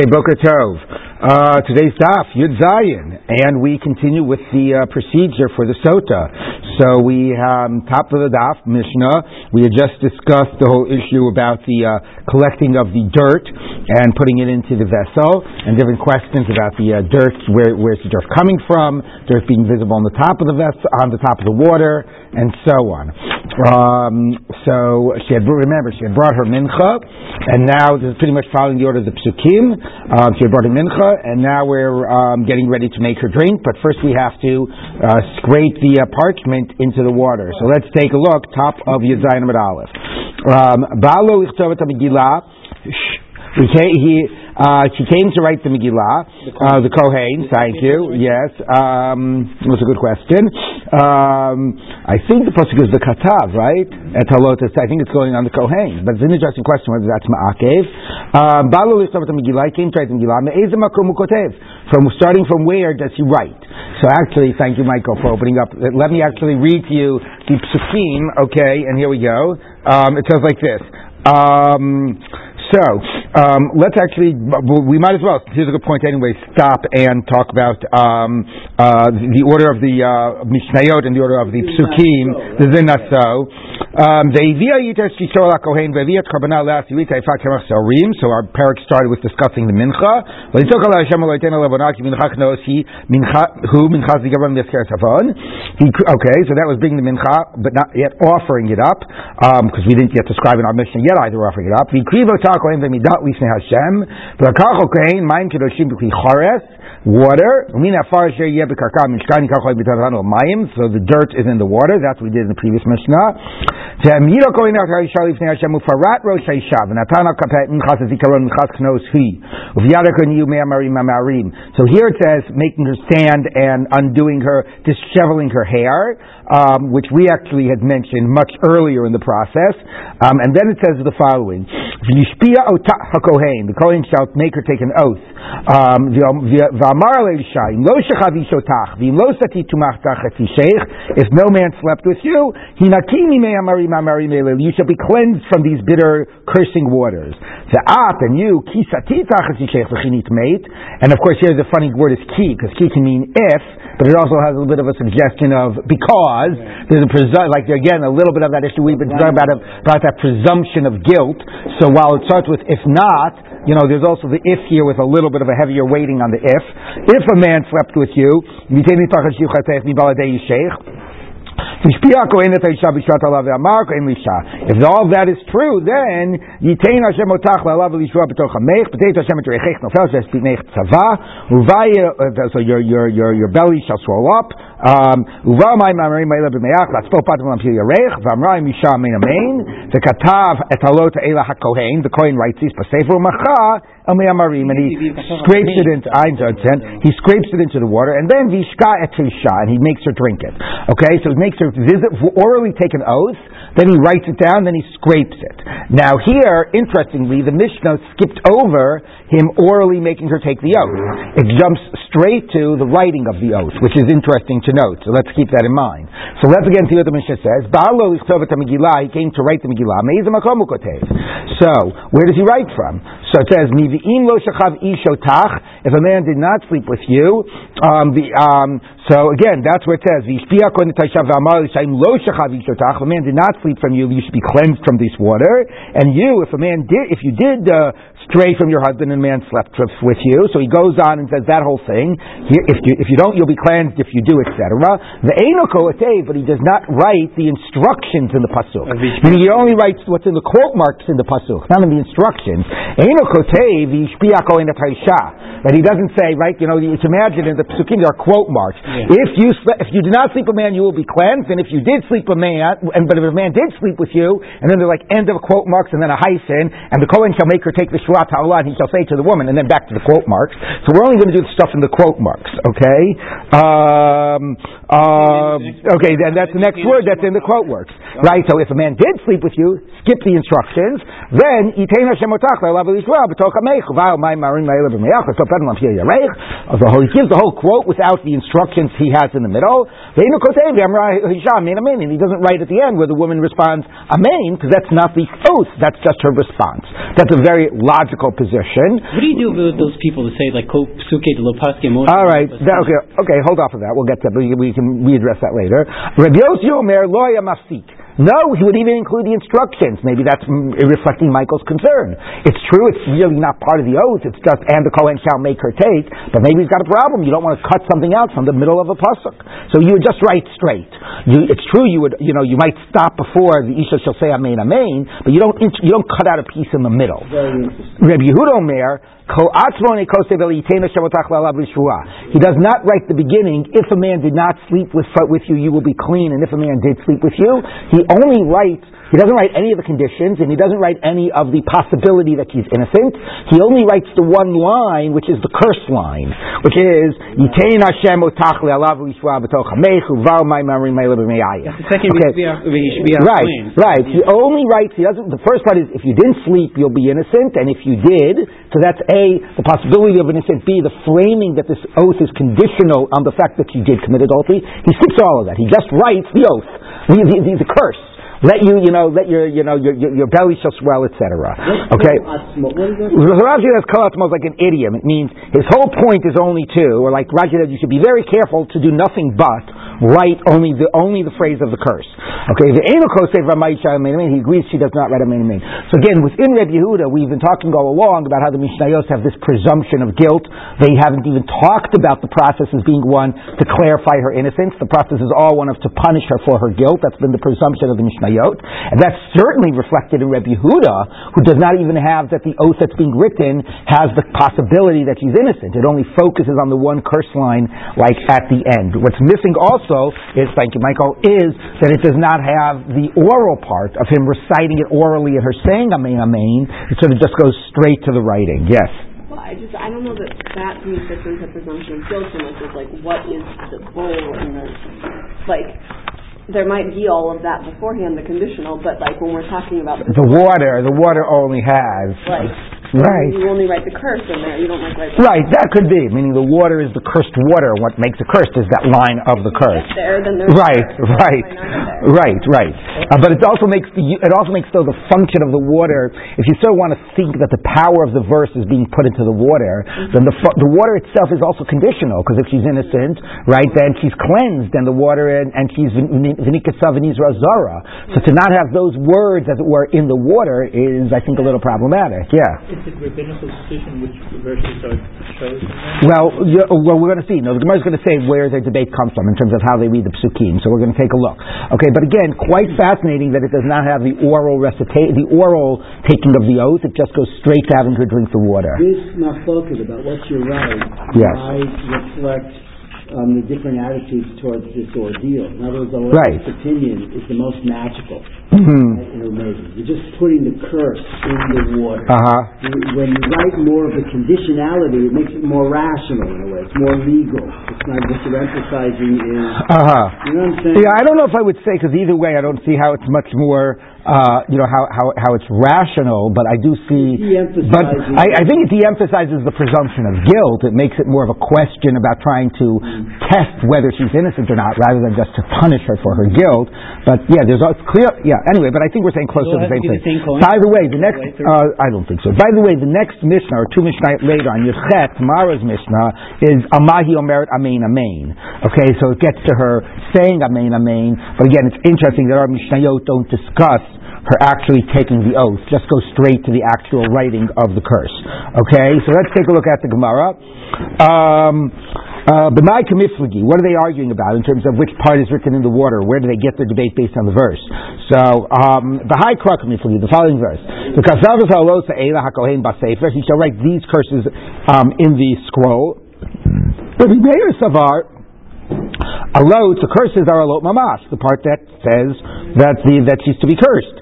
Hey, Boker Tov. Uh, today's daf, Yud Zayin, and we continue with the uh, procedure for the sota. So we, um, top of the daf, Mishnah, we had just discussed the whole issue about the uh, collecting of the dirt and putting it into the vessel, and different questions about the uh, dirt, where, where's the dirt coming from, dirt being visible on the top of the vessel, on the top of the water, and so on. Um, so she had, remember, she had brought her mincha, and now this is pretty much following the order of the psukim. Um, she had brought her mincha, and now we're um, getting ready to make her drink. But first, we have to uh, scrape the uh, parchment into the water. So let's take a look. Top of Yudzayin Aleph. Um, Balo ichtovet Megillah. He uh, she came to write the Megillah, uh, the Kohen, thank you, yes, um, was a good question. Um, I think the Pasuk is the Katav, right? At I think it's going on the Kohen, but it's an interesting question whether that's Ma'akev. Um, Balu Listav the Megillah, he came to write the Megillah, from starting from where does he write? So actually, thank you, Michael, for opening up. Let me actually read to you the Psukim, okay, and here we go. Um, it says like this. Um, so um, let's actually, we might as well. Here's a good point anyway. Stop and talk about um, uh, the the order of the uh, Mishnayot and the order of the Psukim. The Zinaso. Um, so our parak started with discussing the mincha. Well he took a lot of minhachno who minchazi government. Okay, so that was bringing the mincha, but not yet offering it up, because um, we didn't yet describe in our mission yet either offering it up. Kohen v'midat lifnei Hashem. V'akach Kohen mayim kedoshim b'kli chores water. So the dirt is in the water. That's what we did in the previous Mishnah. So here it says making her stand and undoing her, disheveling her hair, um, which we actually had mentioned much earlier in the process. Um, and then it says the following: The Kohen shall make her take an oath. Um, if no man slept with you, you shall be cleansed from these bitter cursing waters. And you, and of course here the funny word is ki, because ki can mean if, but it also has a little bit of a suggestion of because. There's a presu- like again a little bit of that issue we've been talking about about that presumption of guilt. So while it starts with if not, you know, there's also the if here with a little bit of a heavier weighting on the if. If a man slept with you, if all that is true, then Tzava uh, so your your your your belly shall swell up um, Mein Amein The Katav Et Halot Eila HaKohen The Kohen writes this B'Sefer Macha and he scrapes it into he scrapes it into the water, and then vishka etisha, and he makes her drink it. Okay, so he makes her visit orally take an oath, then he writes it down, then he scrapes it. Now here, interestingly, the Mishnah skipped over him orally making her take the oath. It jumps straight to the writing of the oath, which is interesting to note. So let's keep that in mind. So let's again see what the Mishnah says. He came to write the Megillah. So where does he write from? So it says, if a man did not sleep with you, um, the, um, so again, that's what it says. If a man did not sleep from you, you should be cleansed from this water. And you, if a man did, if you did uh, stray from your husband and man slept with you. So he goes on and says that whole thing. If you, if you don't, you'll be cleansed. If you do, etc. The Einoko but he does not write the instructions in the pasuk. Meaning he only writes what's in the quote marks in the pasuk, not in the instructions. Einoko That he doesn't say, right? You know, it's imagine in the pasukim there are quote marks. If you if you do not sleep a man, you will be cleansed. And if you did sleep a man, and but if a man did sleep with you, and then they're like end of quote marks and then a hyphen, and the Kohen shall make her take the shua ta'ala, and he shall say to the woman, and then back to the quote marks. So we're only going to do the stuff in the quote marks, okay? Um, uh, okay, then that's the next word that's in the quote marks, right? So if a man did sleep with you, skip the instructions, then Yitain Hashem Otach, so Although he gives the whole quote without the he has in the middle. And he doesn't write at the end where the woman responds, Amen, because that's not the oath, that's just her response. That's a very logical position. What do you do with those people that say, like, All right, that, okay, okay, hold off of that. We'll get to that. We, we can readdress that later. Rabbi Yossi Omer, loya mafsik. No, he would even include the instructions. Maybe that's reflecting Michael's concern. It's true, it's really not part of the oath. It's just, and the Kohen shall make her take, but maybe he's got a problem. You don't want to cut something out from the middle of a pasuk. So you would just write straight. You, it's true, you would, you know, you might stop before the Isha shall say Amen, Amen, but you don't, you don't cut out a piece in the middle. Rabbi Yehuda Omer, he does not write the beginning, if a man did not sleep with, with you, you will be clean, and if a man did sleep with you. He only writes he doesn't write any of the conditions, and he doesn't write any of the possibility that he's innocent. He only writes the one line, which is the curse line, which is Yitain Hashem otachli alav yishwa b'tochamechu v'al my memory my liber second okay. Right, right. He only writes. He doesn't. The first part is if you didn't sleep, you'll be innocent, and if you did, so that's a the possibility of innocent. B the framing that this oath is conditional on the fact that you did commit adultery. He skips all of that. He just writes the oath, the, the, the, the curse. Let you, you know, let your, you know, your, your, your belly shall swell, etc. Okay. Rashi kol is like an idiom. It means his whole point is only two, or like Rashi said, you should be very careful to do nothing but write only the only the phrase of the curse. Okay. The he agrees she does not write Amen Amen. So again, within Reb Yehuda, we've been talking all along about how the Mishnayos have this presumption of guilt. They haven't even talked about the process as being one to clarify her innocence. The process is all one of to punish her for her guilt. That's been the presumption of the Mishnayos. And that's certainly reflected in Reb Yehuda, who does not even have that the oath that's being written has the possibility that she's innocent. It only focuses on the one curse line, like at the end. What's missing also is, thank you, Michael, is that it does not have the oral part of him reciting it orally and her saying Amen, Amen. It sort of just goes straight to the writing. Yes. Well, I just I don't know that that means fits into presumption of guilt so much as like what is the goal and the like there might be all of that beforehand, the conditional, but like when we're talking about the water, the water only has Right. You only write the curse in there. You don't like write. right. That could be meaning the water is the cursed water. What makes it cursed is that line of the curse. There, right, right, right, right. Uh, but it also makes the it also makes though the function of the water. If you still want to think that the power of the verse is being put into the water, mm-hmm. then the the water itself is also conditional because if she's innocent, right, then she's cleansed and the water and, and she's razara. So to not have those words as it were in the water is, I think, a little problematic. Yeah is rabbinical decision which verses are chosen? Well, well, we're going to see. No, the Gemara is going to say where their debate comes from in terms of how they read the psukim. So we're going to take a look. Okay, but again, quite fascinating that it does not have the oral recita- the oral taking of the oath. It just goes straight to having to drink the water. This mafloket about what you write yes. might reflect the different attitudes towards this ordeal. In other words, the right. opinion is the most magical. Mm-hmm. You're just putting the curse in the water. Uh-huh. When you write more of the conditionality, it makes it more rational in a way. It's more legal. It's not what you're emphasizing is. Uh-huh. You know what I'm saying? Yeah, I don't know if I would say, because either way, I don't see how it's much more uh, you know how, how how it's rational, but I do see. But I, I, think it de-emphasizes the presumption of guilt. It makes it more of a question about trying to test whether she's innocent or not, rather than just to punish her for her guilt. But yeah, there's a clear. Yeah. Anyway, but I think we're saying close to the same thing. By the way, the next. Uh, I don't think so. By the way, the next Mishnah or two Mishnah later on Yechet, tomorrow's Mishnah is Amahi Omeret Amein Amein. Okay, so it gets to her saying Amein Amein. But again, it's interesting that our Mishnayot don't discuss her actually taking the oath. Just go straight to the actual writing of the curse. Okay, so let's take a look at the Gemara. Um, uh, what are they arguing about in terms of which part is written in the water? Where do they get their debate based on the verse? So, the high the following verse. He shall write these curses um, in the scroll. But he made savar Alot, the curses are alot mamash, the part that says that the, that she's to be cursed.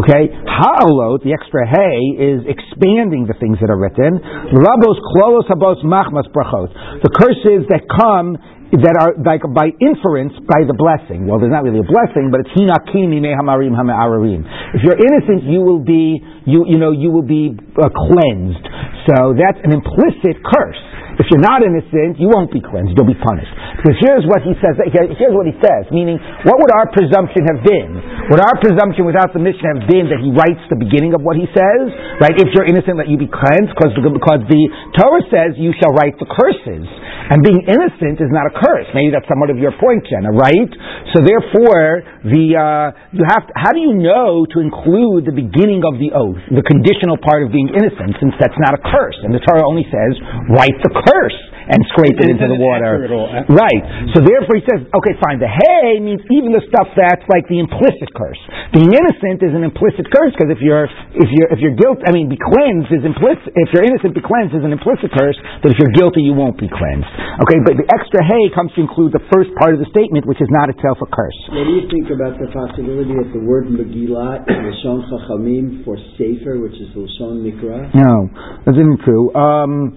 Okay, ha'alot, the extra hay, is expanding the things that are written. Rabos klolos habos machmas brachot, the curses that come that are like by inference by the blessing. Well, there's not really a blessing, but it's hinakimi hamarim hamarim. If you're innocent, you will be you you know you will be uh, cleansed. So that's an implicit curse. If you're not innocent, you won't be cleansed. You'll be punished. Because here's what he says. Here's what he says. Meaning, what would our presumption have been? Would our presumption without the mission have been that he writes the beginning of what he says? Right? If you're innocent, let you be cleansed. Because because the Torah says you shall write the curses, and being innocent is not a curse. Maybe that's somewhat of your point, Jenna. Right? So therefore, the uh, you have. To, how do you know to include the beginning of the oath, the conditional part of being innocent, since that's not a curse, and the Torah only says write the curse curse and scrape it into the water. Right. So therefore he says, okay, fine. The hay means even the stuff that's like the implicit curse. Being innocent is an implicit curse because if you're if you're if you're guilty, I mean, be cleansed is implicit. If you're innocent, be cleansed is an implicit curse. But if you're guilty, you won't be cleansed. Okay, but the extra hay comes to include the first part of the statement, which is not itself a curse. What do you think about the possibility that the word Megillah is Lashon Chachamim for Sefer, which is Lashon Mikra? No, that's not true. Um,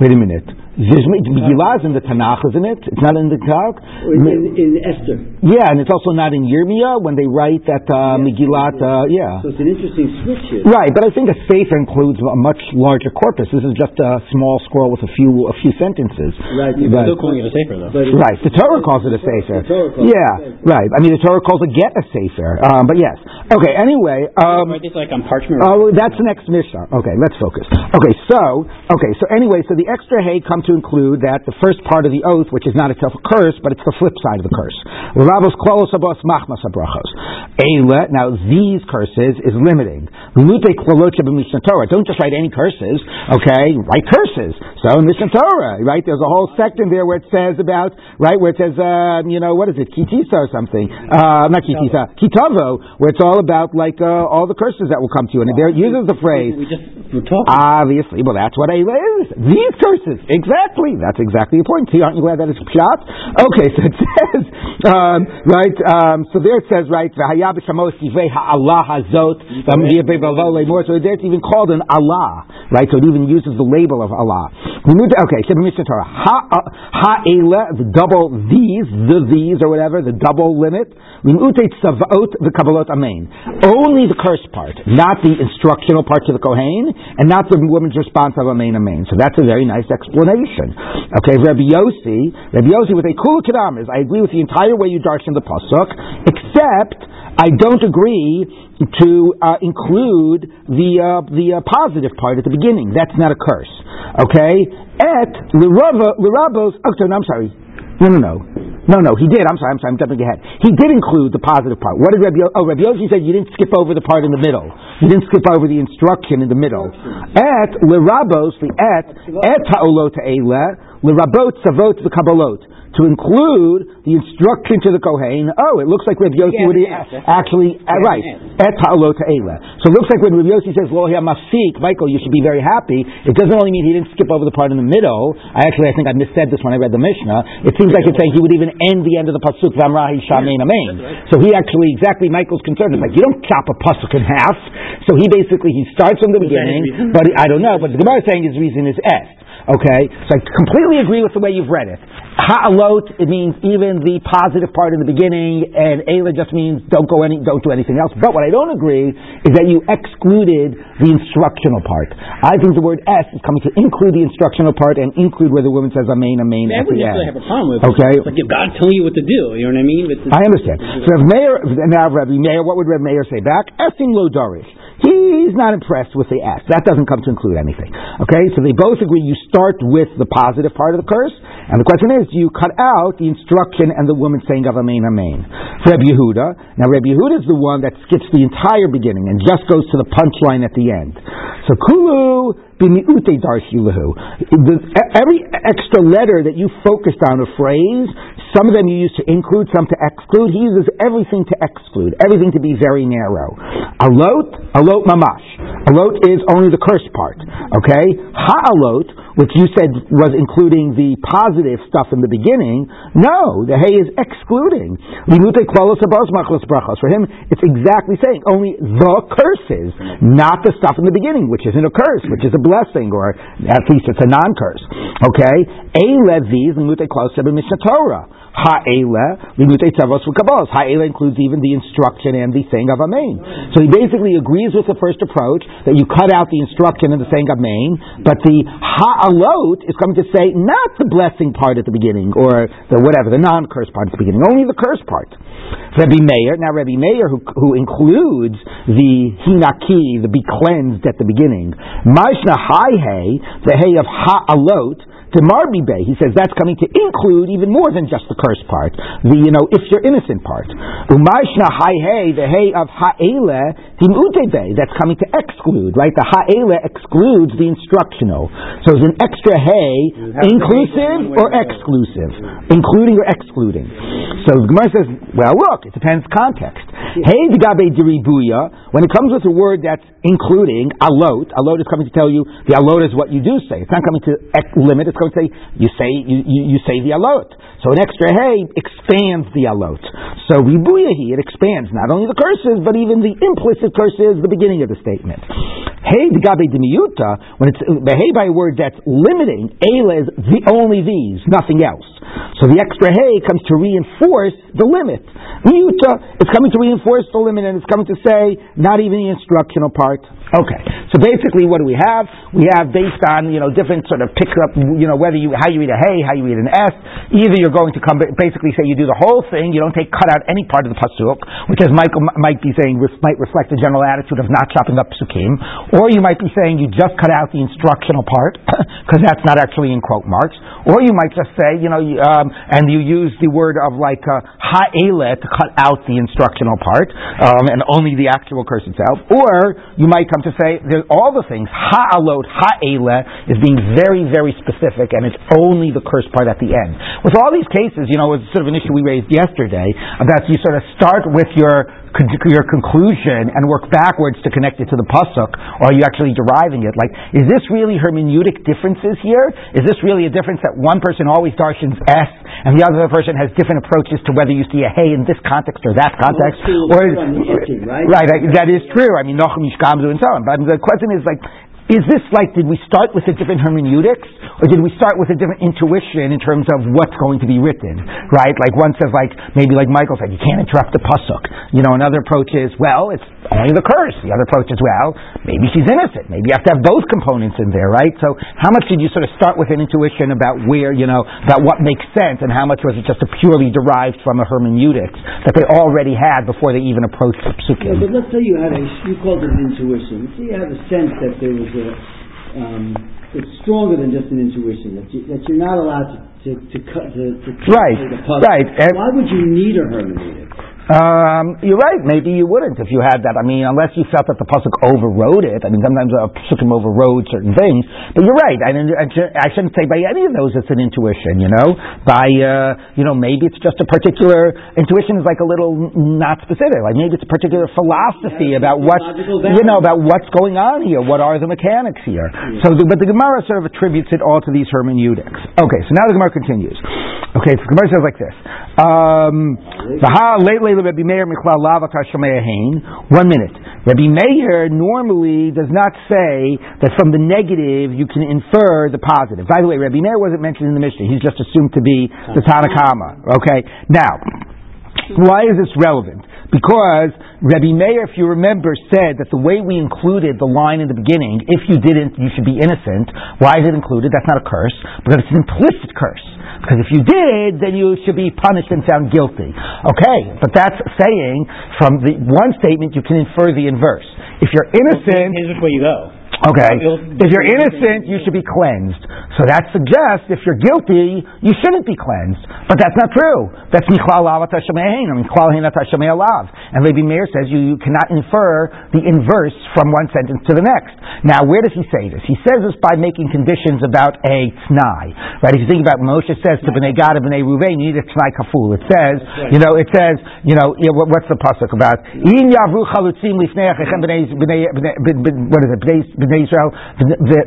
Wait a minute. Megillah is in the Tanakh, isn't it? It's not in the Tanakh. In, in Esther. Yeah, and it's also not in Yirmiyah when they write that uh, yeah. Megillah. Uh, yeah. So it's an interesting switch here. Right, but I think a sefer includes a much larger corpus. This is just a small scroll with a few a few sentences. Right. But, still calling it a sefer, though. Right. The Torah calls it a sefer. Yeah. Right. I mean, the Torah calls it get a sefer. Um, but yes. Okay. Anyway. Um, Are these like on parchment? Oh, that's the next Mishnah. Okay. Let's focus. Okay. So. Okay. So anyway. So the extra hay to include that the first part of the oath, which is not itself a curse, but it's the flip side of the curse. Now, these curses is limiting. Don't just write any curses, okay? Write curses. So in Mishnah Torah, right? There's a whole section there where it says about, right, where it says, uh, you know, what is it, Kitisa or something? Uh, not Kitisa, Kitavo, where it's all about like uh, all the curses that will come to you, and there it uses the phrase. We just were talking. Obviously, well, that's what Ayla is. These curses, exactly. That's exactly the point. See, aren't you glad that it's pshat? Okay, so it says, um, right, um, so there it says, right, v'hayab shamos ha'Allah hazot, so there it's even called an Allah, right, so it even uses the label of Allah. Okay, so Mishnah Torah, ha'ela, the double these, the these, or whatever, the double limit, the kabbalot amen. Only the curse part, not the instructional part to the Kohen, and not the woman's response of amen, amen. So that's a very nice explanation. Okay, Rabbi Yossi, Rabbi Yossi with a kula kadamas. I agree with the entire way you darshan the pasuk, except I don't agree to uh, include the uh, the uh, positive part at the beginning. That's not a curse. Okay, et l'rabos. Oh, no, I'm sorry. No, no, no. No, no, he did. I'm sorry, I'm sorry, I'm jumping ahead. He did include the positive part. What did Rabbi? Oh, Rabbi Yossi said you didn't skip over the part in the middle. You didn't skip over the instruction in the middle. Et, l'rabos, the et, et ha'olot l'rabot savot to include the instruction to the Kohen. Oh, it looks like Rabbi Yossi would actually uh, right et ha'olot ha'ela. So it looks like when Rabbi Yossi says lo mafik, Michael, you should be very happy. It doesn't only mean he didn't skip over the part in the middle. I actually I think I missaid this when I read the Mishnah. It seems like it's saying he would even end the end of the pasuk v'amrahi shamein amen. So he actually exactly Michael's concern is like you don't chop a pasuk in half. So he basically he starts from the beginning, but I don't know. But the Gemara is saying his reason is est. Okay, so I completely agree with the way you've read it. Ha'alot, it means even the positive part in the beginning, and Ela just means don't go any, don't do anything else. But what I don't agree is that you excluded the instructional part. I think the word S is coming to include the instructional part and include where the woman says Amen, Amen at the end. have a problem with Okay. It's like if God telling you what to do, you know what I mean? I understand. So if Meir, now Rabbi Meir, what would Rabbi Meir say back? Esim lo darish. He's not impressed with the S. That doesn't come to include anything. Okay, so they both agree you start with the positive part of the curse, and the question is, do you cut out the instruction and the woman saying of Amen, Amen? Rabbi Yehuda, now Rabbi Yehuda is the one that skips the entire beginning and just goes to the punchline at the end. So Kulu Every extra letter that you focused on a phrase, some of them you use to include, some to exclude. He uses everything to exclude, everything to be very narrow. Alot, alot mamash. Alot is only the curse part. Okay? Ha'alot, which you said was including the positive stuff in the beginning. No, the hay is excluding. For him, it's exactly saying only the curses, not the stuff in the beginning, which isn't a curse, which is a blessing, or at least it's a. Okay? Eile these limute close to Mishnah Torah. Ha'ele limute tzavos v'kabbalos. Ha'ele includes even the instruction and the saying of Amen. So he basically agrees with the first approach that you cut out the instruction and the saying of Amen, but the ha'alot is coming to say not the blessing part at the beginning or the whatever, the non-curse part at the beginning, only the curse part. Rabbi Meir, now Rabbi Meir who, who includes the hinaki, the be cleansed at the beginning, Mashna hai the hay of ha'alot, to Marbi Bay, he says that's coming to include even more than just the curse part, the you know if you're innocent part. Umayshna hay hey the hay of ha'ele timute bay that's coming to exclude right. The ha'ele excludes the instructional, so it's an extra hay inclusive or exclusive, including or excluding. So the Gemara says, well look, it depends context. Hey digabe diribuya when it comes with a word that's including alot, alot is coming to tell you the alot is what you do say. It's not coming to limit. It's say you say you, you, you say the alot. So an extra hey expands the alot. So ribuyahi it expands not only the curses but even the implicit curses, the beginning of the statement. Hey gabe demiyuta when it's hey by a word that's limiting is the only these nothing else. So the extra hey comes to reinforce the limit. Miyuta is coming to reinforce the limit and it's coming to say not even the instructional part. Okay, so basically, what do we have? We have based on you know different sort of pick up you know whether you how you read a hey, how you read an s. Either you're going to come basically say you do the whole thing, you don't take cut out any part of the pasuk, which as Michael might be saying might reflect the general attitude of not chopping up psukim, or you might be saying you just cut out the instructional part because that's not actually in quote marks, or you might just say you know um, and you use the word of like uh, to cut out the instructional part um, and only the actual curse itself, or you might come to say there's all the things. Ha'alot, ha'ele is being very, very specific, and it's only the curse part at the end. With all these cases, you know, it's sort of an issue we raised yesterday about you sort of start with your your conclusion and work backwards to connect it to the pasuk, or are you actually deriving it? Like, is this really hermeneutic differences here? Is this really a difference that one person always darshans S and the other person has different approaches to whether you see a hey in this context or that context? Well, or right? right, that is true. I mean, Nochem Yishkamdu and so on. But the question is like, is this like, did we start with a different hermeneutics, or did we start with a different intuition in terms of what's going to be written, right? Like one says, like, maybe like Michael said, you can't interrupt the pasuk. You know, another approach is, well, it's only the curse. The other approach is, well, maybe she's innocent. Maybe you have to have both components in there, right? So how much did you sort of start with an intuition about where, you know, about what makes sense, and how much was it just a purely derived from a hermeneutics that they already had before they even approached the psukim? Yeah, but let's say you had a, you called it an intuition. Let's you had a sense that there was Um, it's stronger than just an intuition that you, that you're not allowed to to to cut to, to right right. Why would you need a hermeneutic? Um, you're right. Maybe you wouldn't if you had that. I mean, unless you felt that the pasuk overrode it. I mean, sometimes a psukim overrode certain things. But you're right. I, mean, I, shouldn't say by any of those it's an intuition. You know, by uh, you know maybe it's just a particular intuition is like a little not specific. Like maybe it's a particular philosophy yeah, about what you know about what's going on here. What are the mechanics here? Yeah. So, the, but the Gemara sort of attributes it all to these hermeneutics. Okay, so now the Gemara continues. Okay, so the Gemara says like this. Um, Rabbi Meir One minute. Rabbi Meir normally does not say that from the negative you can infer the positive. By the way, Rabbi Meir wasn't mentioned in the Mishnah. He's just assumed to be the Tanakama. Okay? Now, why is this relevant? Because Rabbi Meir, if you remember, said that the way we included the line in the beginning, if you didn't, you should be innocent. Why is it included? That's not a curse, because it's an implicit curse. Because if you did, then you should be punished and found guilty. Okay, but that's saying from the one statement you can infer the inverse. If you're innocent, here's which way you go. Okay. If you're innocent, you should be cleansed. So that suggests if you're guilty, you shouldn't be cleansed. But that's not true. That's Michlal Avat Hashemein, or Michlal Hinat Alav. And Rabbi Meir says you, you cannot infer the inverse from one sentence to the next. Now, where does he say this? He says this by making conditions about a t'nai. Right? If you think about Moshe says to Bnei Gad and Bnei Ruvain, you need a t'nai kaful. It says, you know, it says, you know, what's the pasuk about? In yavru chalutzim lifnei what is it? Israel,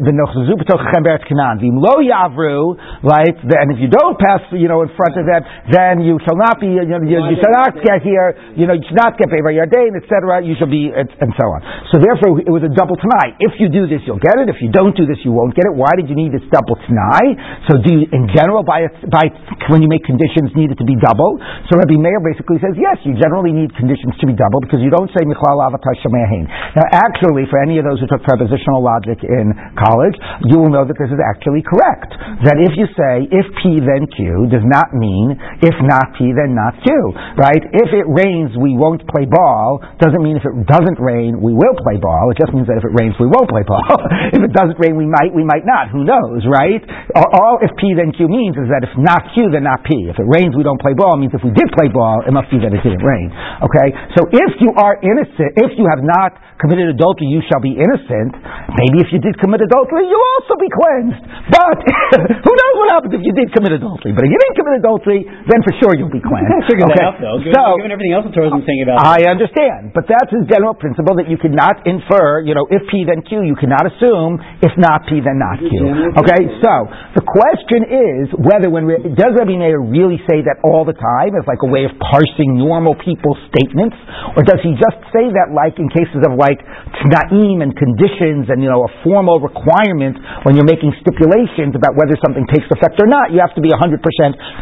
v'nochzu b'tochachem be'eretz Canaan, Vim lo yavru, right? And if you don't pass, you know, in front of them, then you shall not be, you, know, you, you shall not get here, you know, you should not get by Yardain, etc. You shall be, and so on. So therefore, it was a double Tanai. If you do this, you'll get it. If you don't do this, you won't get it. Why did you need this double Tanai? So do you, in general, by, by, when you make conditions, need it to be double? So Rabbi Meir basically says, yes, you generally need conditions to be double because you don't say Michlal Avatar. Now, actually, for any of those who took propositional logic in college, you will know that this is actually correct. That if you say if P then Q does not mean if not P then not Q, right? If it rains, we won't play ball doesn't mean if it doesn't rain, we will play ball. It just means that if it rains, we won't play ball. if it doesn't rain, we might, we might not. Who knows, right? All, all if P then Q means is that if not Q, then not P. If it rains, we don't play ball. Means if we did play ball, it must be that it didn't rain. Okay? So if you are innocent, if you have not committed adultery, you shall be innocent. Maybe if you did commit adultery, you'll also be cleansed. But who knows what happens if you did commit adultery? But if you didn't commit adultery, then for sure you'll be cleansed. Okay? that though. Given, So given everything else the Torah is saying about I understand, but that's his general principle that you cannot infer. You know, if P then Q, you cannot assume. If not P then not Q. Okay, so the question is whether when does Rabbi Meir really say that all the time as like a way of parsing normal people's statements, or does he just say that like in cases of like t'naim and conditions and you know a formal requirement when you're making stipulations about whether something takes effect or not? You have to be 100%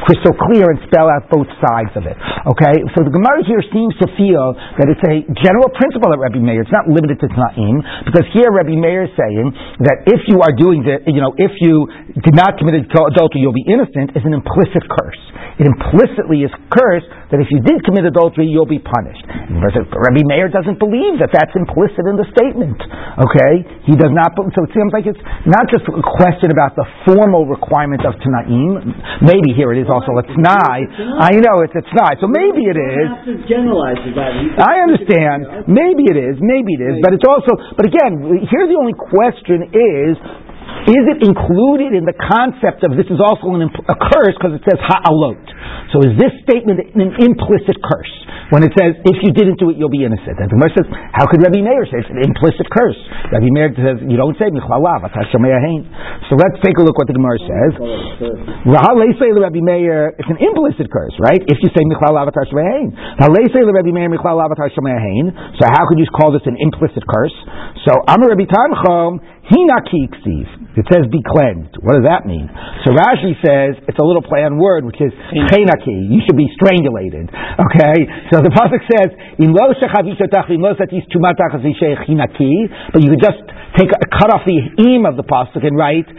crystal clear and spell out both sides of it. Okay, so the Gemara here seems to feel that it's a general principle at Rabbi Meir. It's not limited to Tnaim, because here Rabbi Meir is saying that if you are doing the, you know, if you did not commit adultery, you'll be innocent, is an implicit curse. It implicitly is cursed that if you did commit adultery, you'll be punished. And Rabbi Meir doesn't believe that that's implicit in the statement. Okay? He does not, so it seems like it's not just a question about the formal requirement of Tnaim. Maybe here it is also a Tnai. I know it's a Tnai, so maybe it is. You have to generalize about it. I understand. Maybe it is. Maybe it is. But it's also. But again, here the only question is. Is it included in the concept of this is also an, a curse because it says ha'alot? So is this statement an implicit curse when it says if you didn't do it you'll be innocent? And the Gemara says how could Rabbi Meir say it's an implicit curse? Rabbi Meir says you don't say michlalav So let's take a look what the Gemara says. Rabbi Meir, it's an implicit curse, right? If you say Michlal Avatar Shemehain. Rabbi Meir Michlal Avatar Shemehain. So how could you call this an implicit curse? So Amar Rabbi Tanchom, Hinaki Ksiv. It says be cleansed. What does that mean? So Rashi says it's a little play on word, which is Chenaki. You should be strangulated. Okay? So the Pasuk says, In lo shechavishatach, in lo satis tumatach hinaki. But you could just take cut off the im of the Pasuk and write.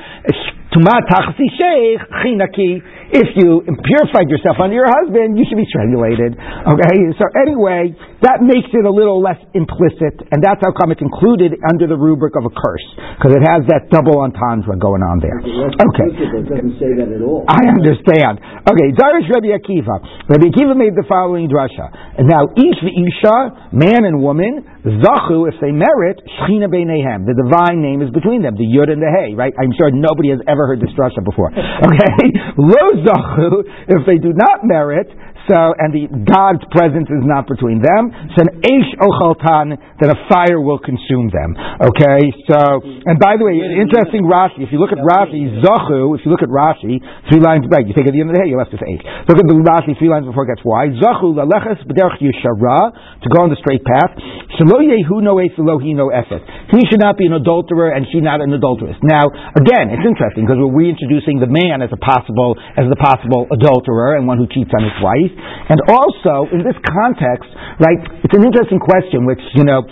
If you purified yourself under your husband, you should be strangulated. Okay? So anyway, that makes it a little less implicit, and that's how come it's included under the rubric of a curse, because it has that double entendre going on there. Okay. It doesn't say that at all. I understand. Okay, Darish Rabbi Akiva. Rabbi Akiva made the following drasha. And now each isha, man and woman, zachu, if they merit, shchina beinehem. The divine name is between them, the yud and the hey, right? I'm sure nobody has ever heard this drasha before. Okay? Lo if they do not merit, so, and the God's presence is not between them. So an eish ochaltan, that a fire will consume them. Okay, so, and by the way, interesting Rashi, if you look at Rashi, Zachu, if you look at Rashi, three lines back, you take at the end of the day, you left this eight. Look at the Rashi three lines before it gets why. Zachu, laleches b'derech yeshara, to go on the straight path. Shelo yehu no no efet. He should not be an adulterer and she not an adulteress. Now, again, it's interesting because we're reintroducing the man as a possible, as the possible adulterer and one who cheats on his wife. And also, in this context, right, it's an interesting question which, you know,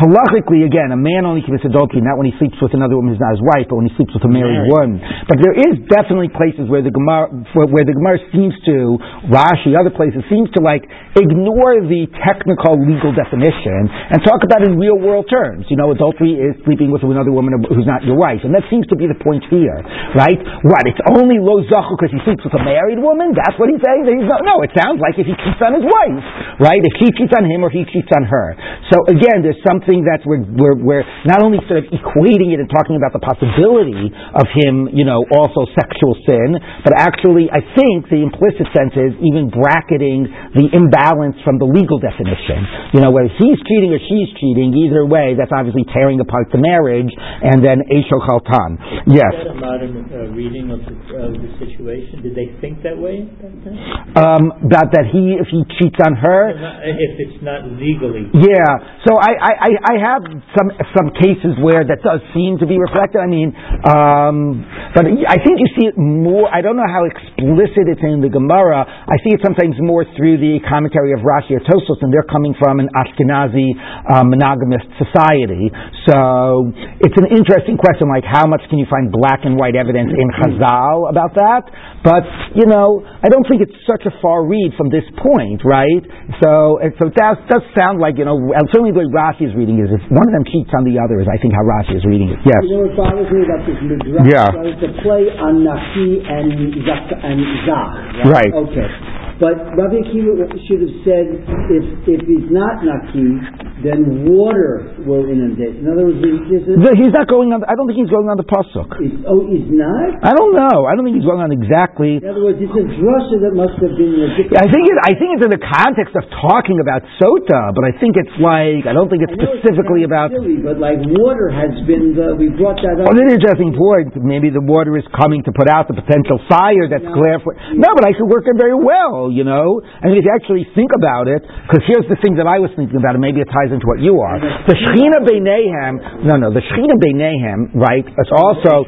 halachically, again, a man only commits adultery not when he sleeps with another woman who's not his wife, but when he sleeps with a married woman. But there is definitely places where the Gemara, where the Gemara seems to, Rashi, other places, seems to like ignore the technical legal definition and talk about it in real world terms. You know, adultery is sleeping with another woman who's not your wife. And that seems to be the point here, right? What, it's only lo zachu because he sleeps with a married woman? That's what he's saying? He's not, no, it sounds like if he cheats on his wife, right? If he cheats on him or he cheats on her. So again, there's something think that we're, we're, we're not only sort of equating it and talking about the possibility of him, you know, also sexual sin, but actually, I think the implicit sense is even bracketing the imbalance from the legal definition. You know, whether he's cheating or she's cheating, either way, that's obviously tearing apart the marriage, and then Esho Chaltan. Yes. Is that a modern uh, reading of the, of the situation? Did they think that way? Um, that, that he, if he cheats on her, If it's not legally. Yeah, so I, I, I- have some some cases where that does seem to be reflected. I mean, um, but I think you see it more. I don't know how explicit it's in the Gemara. I see it sometimes more through the commentary of Rashi or Tosos, and they're coming from an Ashkenazi uh, monogamist society. So it's an interesting question, like how much can you find black and white evidence in Chazal about that? But you know, I don't think it's such a far read from this point, right? So, so that does sound like you know, certainly the way Rashi is reading is if one of them cheats on the other is I think how Rashi is reading it. Yes. You know what bothers me about this midrash? Yeah. Right? The play on Naki and Zak and Zach. Right. Okay. But Rabbi Akiva should have said, if if he's not Naki, then water will inundate. In other words, a, The- He's not going on. I don't think he's going on the pasuk. is, oh, he's not. I don't know. I don't think he's going on exactly. In other words, it's a drasha that must have been different. I think it, I think it's in the context of talking about sota, but I think it's like I don't think it's it specifically sounds about. silly, but like water has been the, we brought that up. Well, an interesting point. Maybe the water is coming to put out the potential fire that's No. glare for. No, but I could work it very well. You know, I mean, if you actually think about it, because here's the thing that I was thinking about, and maybe it ties into what you are. The Shechina Beinehem. No, no, the Shechina Beinehem. Right. It's also.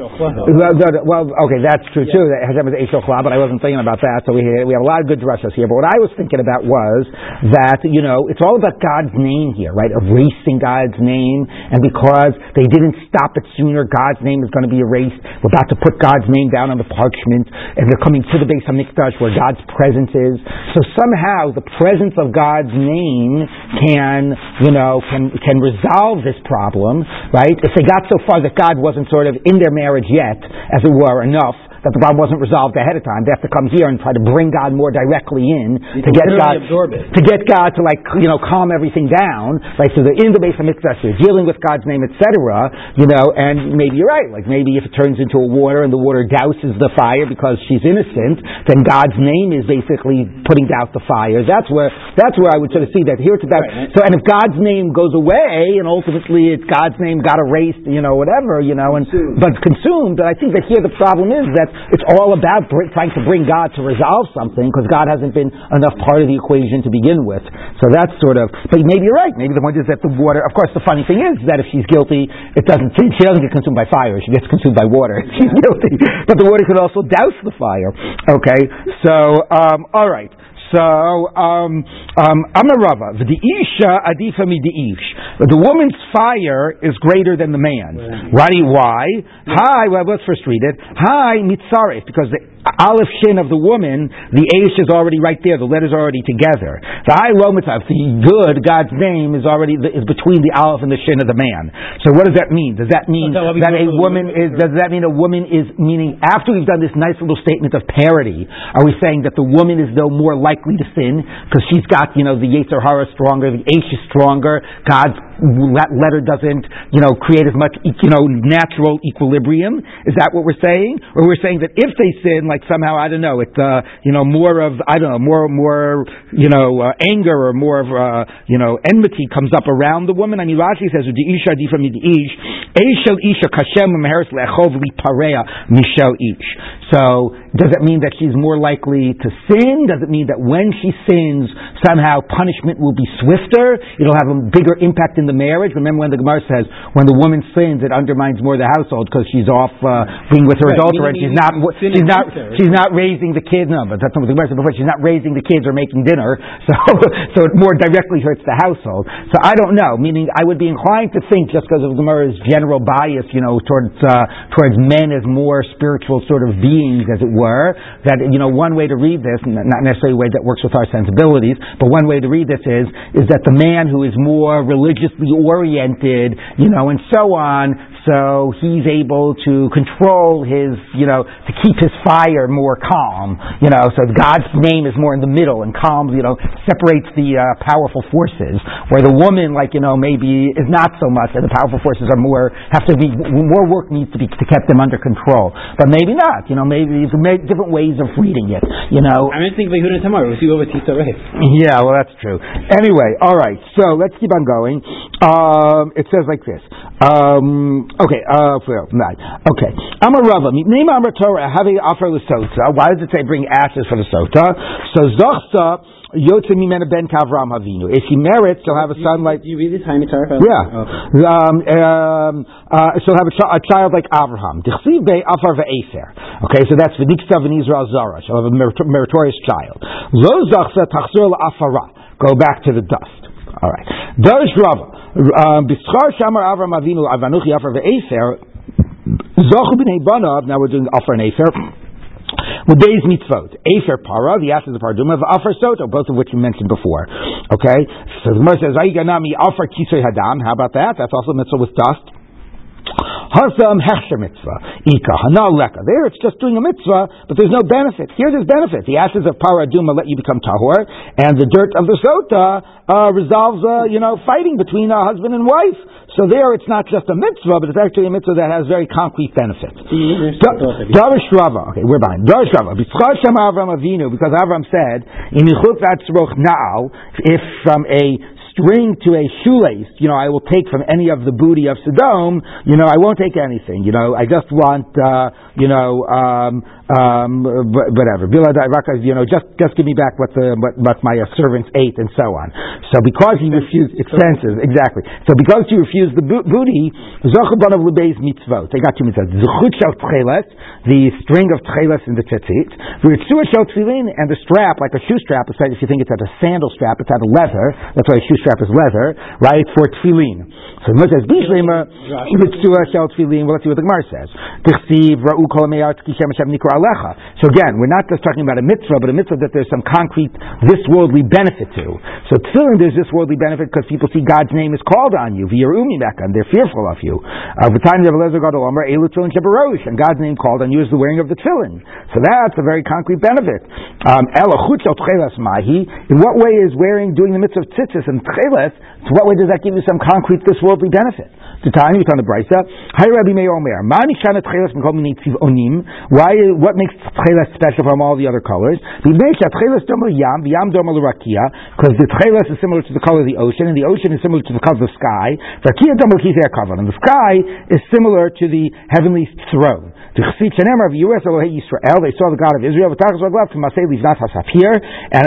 Well, okay, that's true too. That has with Eish Ochla, but I wasn't thinking about that. So we we have a lot of good drushes here. But what I was thinking about was that you know it's all about God's name here, right? Erasing God's name, and because they didn't stop it sooner, God's name is going to be erased. We're about to put God's name down on the parchment, and they're coming to the base of Mikdash where God's presence is. So somehow the presence of God's name can, you know, can can resolve this problem, right? If they got so far that God wasn't sort of in their marriage yet, as it were, enough that the problem wasn't resolved ahead of time. They have to come here and try to bring God more directly in to get God absorb it. to get God to like you know calm everything down. Right, so they're in the base of Mikdash, they're dealing with God's name, etc. You know, and maybe you're right. Like maybe if it turns into a water and the water douses the fire because she's innocent, then God's name is basically putting out the fire. That's where that's where I would sort of see that here it's about. So and if God's name goes away and ultimately it's God's name got erased, you know, whatever, you know, and Consumed. but consumed. And I think that here the problem is that it's all about br- trying to bring God to resolve something because God hasn't been enough part of the equation to begin with. So that's sort of. But maybe you're right. Maybe the point is that the water. Of course, the funny thing is that if she's guilty, it doesn't. She doesn't get consumed by fire. She gets consumed by water. She's guilty, but the water could also douse the fire. Okay. So um, all right. So, um, um, Amarava, the Isha adifa mi ish. The woman's fire is greater than the man. Right? Why? Hi, well, let's first read it. Hi, mitzaref, because the aleph shin of the woman, the Aish is already right there. The letters are already together. The I lo mitzaref, the good, God's name is already is between the aleph and the shin of the man. So what does that mean? Does that mean that that a woman is? Does that mean a woman is meaning after we've done this nice little statement of parity? Are we saying that the woman is though more likely to sin because she's got you know the Yetzer Hara stronger, the Aish is stronger. God's le- letter doesn't you know create as much you know natural equilibrium. Is that what we're saying? Or we're saying that if they sin, like somehow I don't know, it's uh, you know more of I don't know more more you know uh, anger or more of uh, you know enmity comes up around the woman. I mean Rashi says the isha di from ish, Eishel isha kashem lechov li parea mishel ish. So does it mean that she's more likely to sin? Does it mean that when she sins, somehow punishment will be swifter? It'll have a bigger impact in the marriage. Remember when the Gemara says when the woman sins, it undermines more the household because she's off uh, being with her Right, adulterer and she's not she's not she's not raising the kids. No, but that's not what the Gemara said before. She's not raising the kids or making dinner, so so it more directly hurts the household. So I don't know. Meaning, I would be inclined to think just because of Gemara's general bias, you know, towards uh, towards men as more spiritual sort of beings, as it were, that you know one way to read this, not necessarily a way that works with our sensibilities, but one way to read this is is that the man who is more religiously oriented, you know, and so on, so he's able to control his, you know, to keep his fire more calm, you know, so God's name is more in the middle and calm, you know, separates the uh, powerful forces, where the woman, like, you know, maybe is not so much, and the powerful forces are more, have to be, more work needs to be to keep them under control. But maybe not, you know, maybe there's different ways of reading it, you know. I'm thinking tomorrow. We'll see over Yeah, well, that's true. Anyway, all right, so let's keep on going. Um, it says like this. Um, okay, uh, okay. I'm a Rava. Name Amar Torah. Have a offer l'sota. Why does it say bring ashes for the sota? So zochsa. Yotze mimena ben kavram havinu. If he merits, he'll have a son like. Do you read this Haim Yeah. Oh. Um, um, uh, she'll have a, ch- a, child like Abraham. Dichsiv be afar ve'efer. Okay, so that's v'niksav in Israel zara. She'll have a meritorious child. Lo zachsa tachzor la'afara. Go back to the dust. All right. Darish Rava. Um, shamar Avram avinu avanuchi afar ve'efer. Zochu b'nei banav. Now we're doing afar and efer. Days mitzvot. Afer para, the ashes of Paraduma, Afar soto, both of which we mentioned before. Okay? So the Gemara says, Ayiganami Afar kisoy hadam. How about that? That's also mitzvah with dust. Hasam hechsher mitzvah. Ika leka. There it's just doing a mitzvah, but there's no benefit. Here there's benefit. The ashes of paraduma let you become tahor, and the dirt of the sota uh, resolves, uh, you know, fighting between a husband and wife. So there it's not just a mitzvah, but it's actually a mitzvah that has very concrete benefits. Darish Rava. Okay, we're behind. Darish Rava. Because Avram Avinu, because Avram said, in now, if from a string to a shoelace, you know, I will take from any of the booty of Sodom, you know, I won't take anything. You know, I just want, uh, you know, um, um, whatever. You know, just just give me back what the what, what my uh, servants ate and so on. So because he refused expenses, exactly. So because he refused the booty, Zochaban of Lebe's mitzvot. They got two mitzvot. Zechut shel the string of tcheles in the tzitzit. V'ritzua shel tefillin, and the strap, like a shoe strap. If you think it's at a sandal strap, it's at a leather. That's why a shoe strap is leather, right? For tefillin. So the says bishlema ritzua shel tefillin. Well, let's see what the Gemara says. ra'u kol nikra alecha. So again, we're not just talking about a mitzvah, but a mitzvah that there's some concrete, this worldly benefit to. So tefillin, there's this worldly benefit because people see God's name is called on you, via mecca, and they're fearful of you. Uh, and God's name called on you is the wearing of the tefillin. So that's a very concrete benefit. Um, in what way is wearing, doing the mitzvah of tzitzis and tcheles, so what way does that give you some concrete, this worldly benefit? The time you the brisa. Hi Rabbi Meir Omer. Onim. Why? What makes tcheles special from all the other colors? Because the tcheles is similar to the color of the ocean, and the ocean is similar to the color of the sky. And the sky is similar to the heavenly throne. The of Yisrael, they saw the God of Israel, and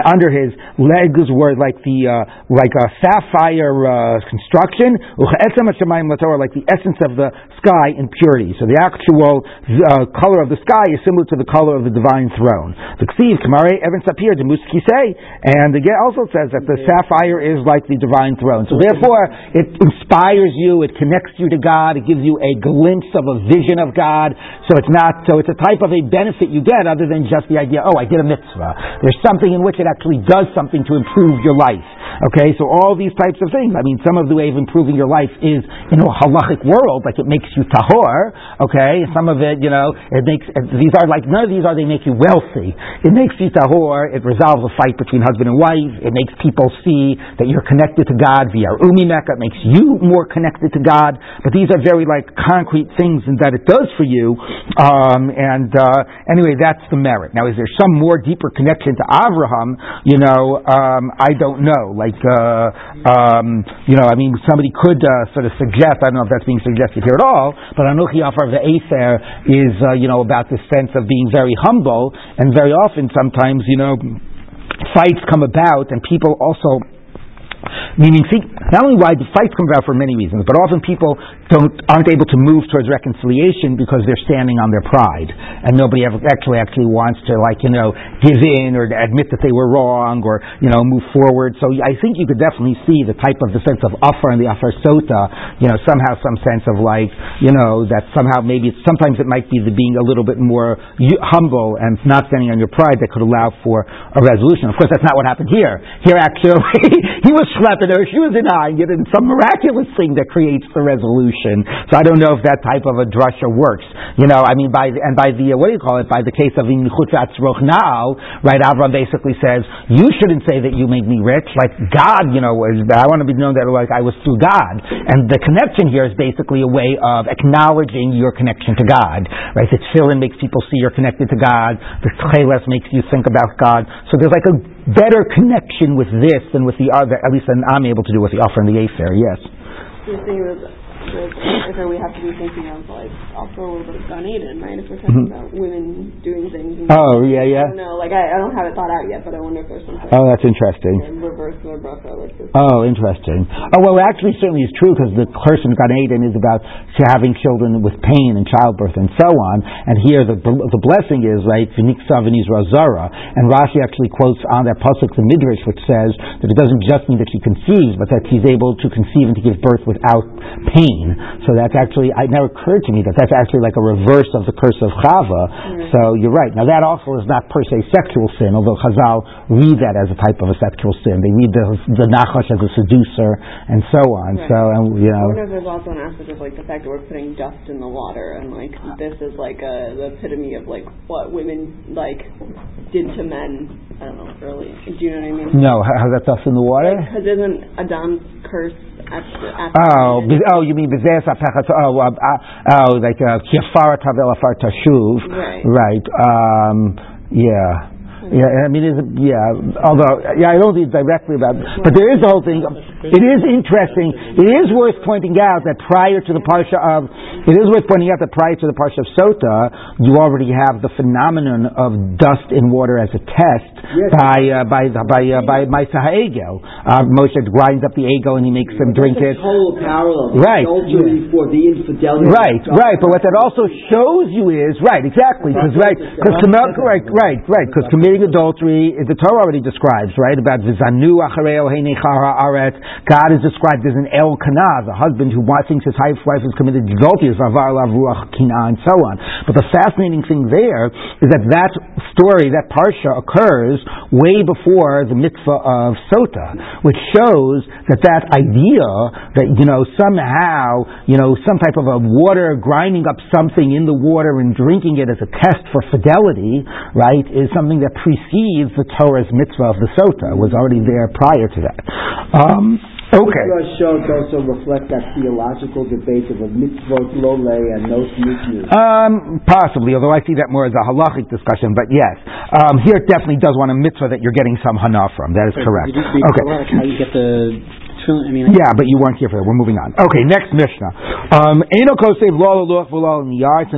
under his legs were like the uh, like a sapphire uh, construction, like the essence of the sky in purity. So the actual uh, color of the sky is similar to the color of the divine throne. The Ksiv Kamare Evan Sapir de and again also says that the sapphire is like the divine throne. So therefore, it inspires you, it connects you to God, it gives you a glimpse of a vision of God. So it's not, so it's a type of a benefit you get other than just the idea, oh, I did a mitzvah. There's something in which it actually does something to improve your life. Okay, so all these types of things. I mean, some of the way of improving your life is in a halachic world, like it makes you tahor. Okay, some of it, you know, it makes, these are like, none of these are they make you wealthy. It makes you tahor, it resolves a fight between husband and wife, it makes people see that you're connected to God via umi it makes you more connected to God, but these are very like concrete things that it does for you, um, and uh, anyway, that's the merit. Now, is there some more deeper connection to Abraham? You know, um, I don't know. Like, uh, um, you know, I mean, somebody could uh, sort of suggest. I don't know if that's being suggested here at all, but Anuchi Afar the Aser is, uh, you know, about the sense of being very humble, and very often, sometimes, you know, fights come about, and people also Meaning, see, not only why the fights come about for many reasons, but often people don't aren't able to move towards reconciliation because they're standing on their pride, and nobody ever actually actually wants to like you know give in or admit that they were wrong or you know move forward. So I think you could definitely see the type of the sense of offer and the offer sota, you know, somehow some sense of like you know that somehow maybe sometimes it might be the being a little bit more humble and not standing on your pride that could allow for a resolution. Of course, that's not what happened here. Here, actually, he was schlepping her shoes in and yet it's some miraculous thing that creates the resolution. So I don't know if that type of a drasha works. You know, I mean, by and by the what do you call it? By the case of now, right? Avram basically says you shouldn't say that you made me rich. Like God, you know, was, I want to be known that like I was through God, and the connection here is basically a way of acknowledging your connection to God, right? The tefillin makes people see you're connected to God. The tcheles makes you think about God. So there's like a better connection with this than with the other, at least I'm able to do with the offer and the Afer, yes. If we have to be thinking of like also a little bit of Gan Eden, right? If we're talking mm-hmm. about women doing things. oh yeah, yeah. No, like I, I don't have it thought out yet, but I wonder if there's something. Oh, that's interesting. Reverse their bracha like this. Oh, interesting. Oh well, actually, certainly is true because the curse in Gan Eden is about having children with pain and childbirth and so on. And here the the blessing is right, V'niksa v'nizra zara. And Rashi actually quotes on that pasuk the midrash, which says that it doesn't just mean that she conceives, but that she's able to conceive and to give birth without pain pain. So that's actually, it never occurred to me that that's actually like a reverse of the curse of Chava. Mm-hmm. So you're right. Now that also is not per se sexual sin, although Chazal read that as a type of a sexual sin. They read the, the Nachash as a seducer and so on. Right. So, and, you know. I wonder if there's also an aspect of like the fact that we're putting dust in the water and like this is like a, the epitome of like what women like did to men. I don't know, early. Do you know what I mean? No, how, that dust in the water? Because isn't Adam's curse Oh, oh, you mean bezeh sapechat oh, uh, oh like kifara tavel afar tashuv. Right. Right um, yeah yeah, I mean, it is, yeah. Although, yeah, I don't think directly about, it. but there is the whole thing. It is interesting. It is worth pointing out that prior to the parsha of, it is worth pointing out that prior to the parsha of Sota, you already have the phenomenon of dust in water as a test yes. by uh, by by uh, by Ma'aseh Ha'egel. Uh, Moshe grinds up the egel and he makes them drink it. Parallel. Right. For the infidelity. Right. Right. But what that also shows you is right. Exactly. Because right. Because right. Right. Right. Because committing committing adultery, the Torah already describes, right, about vizanu achareo aret. God is described as an el kanaz, a husband who thinks his wife has committed adultery, is avar ruach kina, and so on. But the fascinating thing there is that that story, that parsha, occurs way before the mitzvah of sota, which shows that that idea that you know somehow you know some type of a water grinding up something in the water and drinking it as a test for fidelity, right, is something that precedes the Torah's mitzvah of the Sota, was already there prior to that. Um, Okay. Shows also reflect that theological debate of a mitzvot lole and no mitzvot. Um, possibly, although I see that more as a halachic discussion, but yes. Um, here it definitely does want a mitzvah that you're getting some hana from. That is correct. Okay. How you get the I mean, yeah, but you weren't here for that. We're moving on. Okay, next Mishnah. Um, so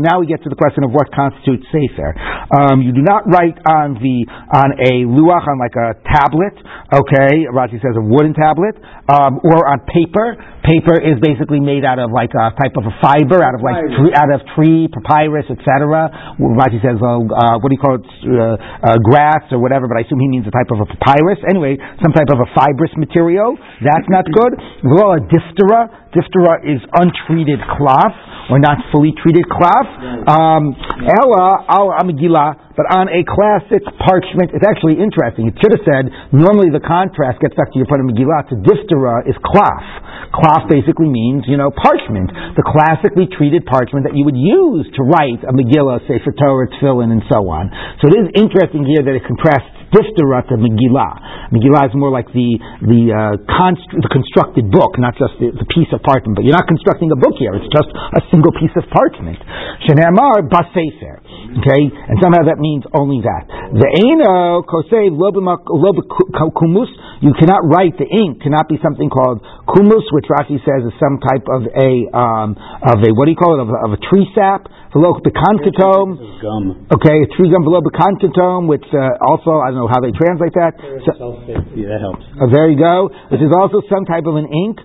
now we get to the question of what constitutes sefer. Um, you do not write on the on a luach on like a tablet. Okay, Rashi says a wooden tablet, um, or on paper. Paper is basically made out of like a type of a fiber, out of like tree, out of tree, papyrus, etc. Rashi says, uh, uh, what do you call it, uh, uh, grass or whatever, but I assume he means a type of a papyrus. Anyway, some type of a fibrous material. That's not good. Well, a diphthera. Diphthera is untreated cloth or not fully treated cloth. Um, Ella al amigila but on a classic parchment, it's actually interesting. It should have said, normally the contrast gets back to your part of Megillah, to diphthera is cloth. Cloth basically means, you know, parchment. The classically treated parchment that you would use to write a Megillah, Sefer Torah, Tefillin, and so on. So it is interesting here that it contrasts diphthera to Megillah. Megillah is more like the the, uh, the constructed book, not just the, the, piece of parchment. But you're not constructing a book here; it's just a single piece of parchment. Shenemar basefer. Okay, and somehow that means only that. The eno kosei kumus. You cannot write the ink. Cannot be something called kumus, which Rashi says is some type of a um, of a what do you call it of, of a tree sap below pecancatum. Okay, a tree gum below pecancatum, which uh, also I don't know how they translate that. So, yeah, that helps. Uh, there you go. Which is also some type of an ink.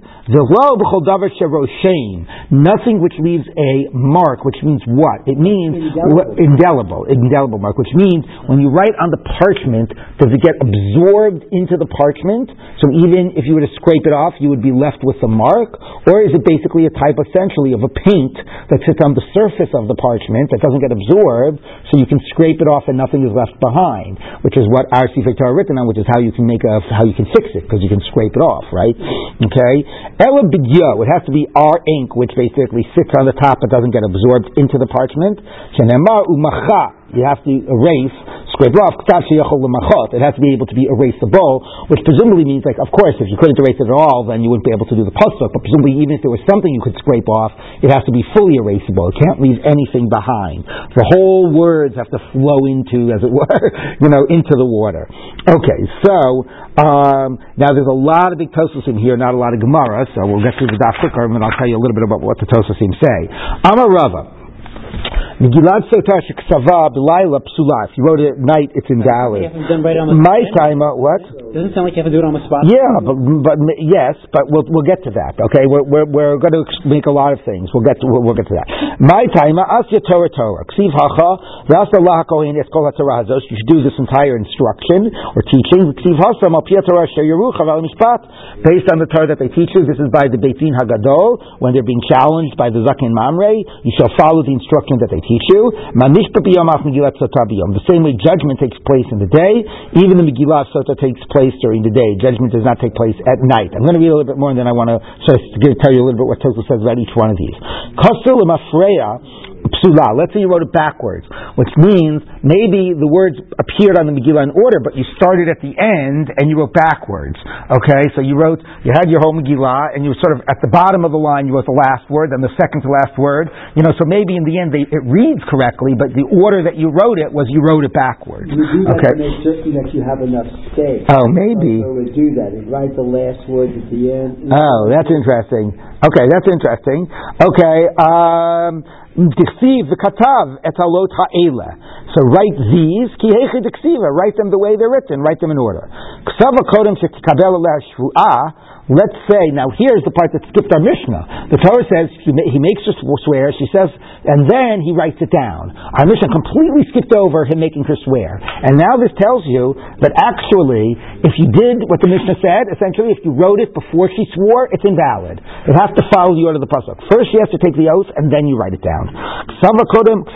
Nothing which leaves a mark, which means what? It means indelible. indelible, indelible mark, which means when you write on the parchment, does it get absorbed into the parchment? So even if you were to scrape it off, you would be left with the mark, or is it basically a type essentially of a paint that sits on the surface of the parchment that doesn't get absorbed, so you can scrape it off and nothing is left behind, which is what our Sefer Torah written on, which is how you can make a, how you can fix it, because you can scrape it off, right? Okay? Ela b'gyo, it has to be our ink, which basically sits on the top but doesn't get absorbed into the parchment. Shenemar umacha, you have to erase, scrape off, it has to be able to be erasable, which presumably means, like, of course, if you couldn't erase it at all, then you wouldn't be able to do the pasuk, but presumably even if there was something you could scrape off, it has to be fully erasable. It can't leave anything behind. The whole words have to flow into, as it were, you know, into the water. Okay, so, um, now there's a lot of big Tosfos in here, not a lot of Gemara, so we'll get through the daf quicker, and I'll tell you a little bit about what the Tososim say. Amar Rava. Megillat Sotah Sheksava B'Laila Psula. If you wrote it at night, it's invalid. You haven't done right My time, uh, what? Doesn't sound like you have to do it on the spot. Yeah, but, but yes, but we'll we'll get to that. Okay, we're we're, we're going to make a lot of things. We'll get to we'll, we'll get to that. My time, asya Torah Torah. Ksiv hacha v'asa Allah kohen es haTorah hazos. You should do this entire instruction or teaching. Ksiv hasam al Torah asher yeruch aval mishpat. Based on the Torah that they teach you, this is by the Beit Din Hagadol when they're being challenged by the Zaken Mamre. You shall follow the instruction that they teach The same way judgment takes place in the day, even the Megillah Sotah takes place during the day. Judgment does not take place at night. I'm going to read a little bit more, and then I want to give, tell you a little bit what Tosfos says about each one of these. Psula. Let's say you wrote it backwards, which means maybe the words appeared on the Megillah in order, but you started at the end and you wrote backwards. Okay, so you wrote, you had your whole Megillah, and you were sort of at the bottom of the line, you wrote the last word, then the second to last word. You know, so maybe in the end they, it reads correctly, but the order that you wrote it was you wrote it backwards. You do that Okay. to make certain that you have enough space. Oh, maybe. So we do that. You write the last words at the end. Oh, that's interesting. Okay, that's interesting. Okay, um, Dichsiv v'katav et halot ha'ela. So write these, ki write them the way they're written, write them in order. Ksava kodem Let's say, now here's the part that skipped our Mishnah. The Torah says, he, ma- he makes her swear, she says, and then he writes it down. Our Mishnah completely skipped over him making her swear. And now this tells you that actually, if you did what the Mishnah said, essentially, if you wrote it before she swore, it's invalid. It has to follow the order of the pasuk. First, she has to take the oath, and then you write it down. Kodem,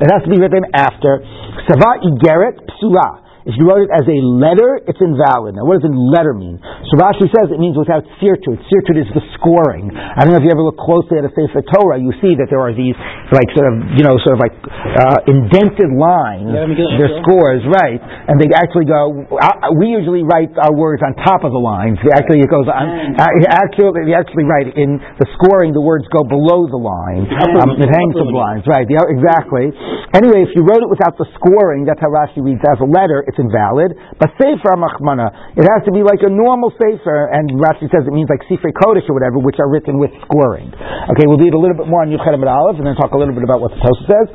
It has to be written after. Ksava igeret psula. If you wrote it as a letter, it's invalid. Now, what does a letter mean? So Rashi says it means without sirtut. Sirtut is the scoring. I don't know if you ever look closely at a Sefer Torah, you see that there are these, like, sort of, you know, sort of like uh, indented lines. Yeah, let me get it. They're scores, right? And they actually go. Uh, we usually write our words on top of the lines. They actually, it goes on. Uh, actually, they actually write in the scoring. The words go below the line. Um, it hangs from the lines, right? The, exactly. Anyway, if you wrote it without the scoring, that's how Rashi reads as a letter. It's invalid. But sefer machmana, it has to be like a normal sefer, and Rashi says it means like sifrei kodesh or whatever, which are written with scoring. Okay, we'll read a little bit more on Yuchem and Aleph, and then talk a little bit about what the Tosfos says.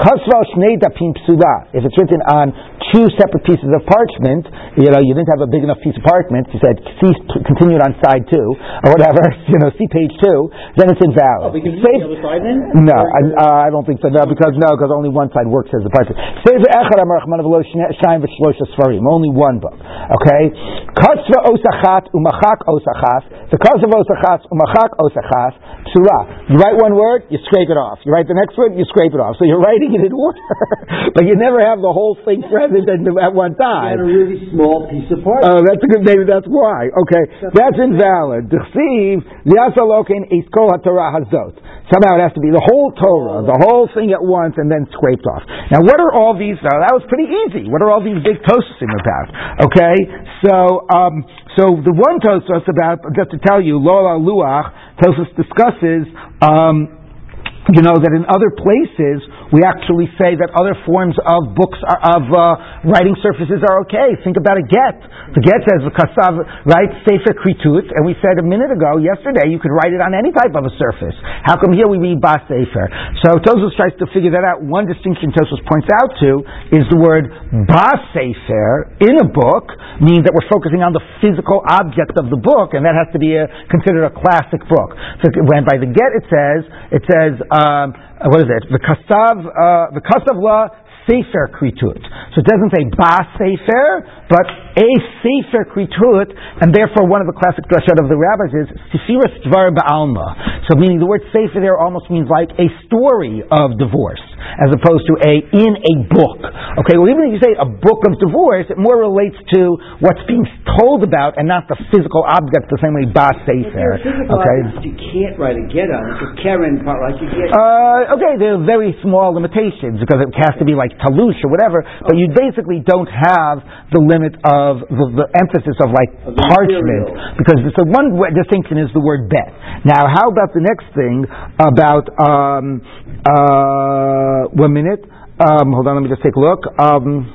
Kasva shnei dapim psula. If it's written on two separate pieces of parchment, you know, you didn't have a big enough piece of parchment, you said, see, continue it on side two, or whatever, you know, see page two, then it's invalid. Oh, we can use Sefer- the other side then? no, I, uh, I don't think so. No, because no, because only one side works as the parchment. Sefer Echad Amar Rachmana V'lo Shnaim V'Shlosha Sfarim. Only one book. Okay. Katzva Osachat Umachak Osachas. The Katzva Osachas Umachak Osachas. Psula. You write one word, you scrape it off. You write the next word, you scrape it off. So you're writing it in order, but you never have the whole thing present at at one time. had a really small piece of parchment. Oh, that's a good. Maybe that's why. Okay, that's invalid. Liasalokin is kol haTorah hazot. Somehow it has to be the whole Torah, the whole thing at once, and then scraped off. Now, what are all these? Now, that was pretty easy. What are all these big tosasim about? Okay, so um, so the one Tosfos about just to tell you, Lola Luach Tosfos discusses. Um, you know that in other places we actually say that other forms of books are, of uh, writing surfaces are okay. Think about a get. The get says the kasav right sefer kritut, and we said a minute ago, yesterday, you could write it on any type of a surface. How come here we read bas sefer? So Tosfos tries to figure that out. One distinction Tosfos points out to is the word bas sefer in a book means that we're focusing on the physical object of the book, and that has to be a, considered a classic book. So when by the get it says it says um, what is it? The kasav uh, the kasav la Sefer Kritut. So it doesn't say Ba Sefer, but a Sefer Kritut, and therefore one of the classic drashot of the rabbis is Sefiras Dvar Ba'alma. So meaning the word Sefer there almost means like a story of divorce, as opposed to a in a book. Okay, well even if you say a book of divorce, it more relates to what's being told about and not the physical object the same way Ba Sefer. Okay, you can't write a get on Karen part, like you get. Uh, okay, there are very small limitations because it has to be like talush or whatever, but you basically don't have the limit of the, the emphasis of like Of parchment material. because the one distinction is the word bet. Now, how about the next thing about um, uh, one minute? Um, hold on, let me just take a look. Um,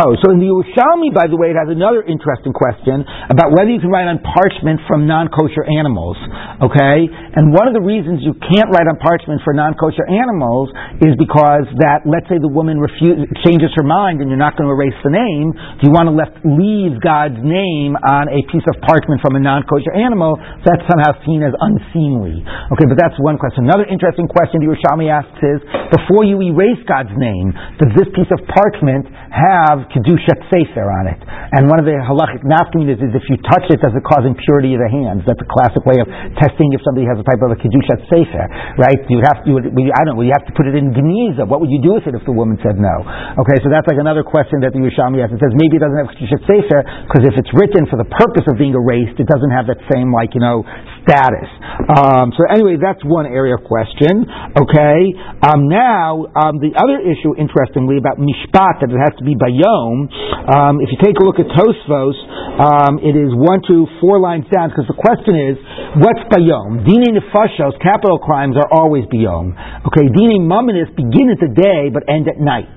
Oh, so in the Yerushalmi, by the way, it has another interesting question about whether you can write on parchment from non-kosher animals. Okay, and one of the reasons you can't write on parchment for non-kosher animals is because that, let's say, the woman refuse, changes her mind and you're not going to erase the name. Do you want to left leave God's name on a piece of parchment from a non-kosher animal? That's somehow seen as unseemly. Okay, but that's one question. Another interesting question the Yerushalmi asks is: before you erase God's name, does this piece of parchment have kedushat sefer on it? And one of the halachic nafkamin is, is if you touch it, does it cause impurity of the hands? That's a classic way of testing if somebody has a type of a kedushat sefer, right? You would have you would, I don't know. You have to put it in geniza. What would you do with it if the woman said no? Okay, so that's like another question that the Yerushalmi asks. It says maybe it doesn't have kedushat sefer because if it's written for the purpose of being erased, it doesn't have that same like you know status. Um, so anyway, that's one area of question. Okay, um, now um, the other issue, interestingly, about mishpat that it has to be bayom. Um, if you take a look at Tosfos, um, it is one, two, four lines down because the question is, what's bayom? Dini nefashos, capital crimes are always bayom. Okay, dini maminis begin at the day but end at night.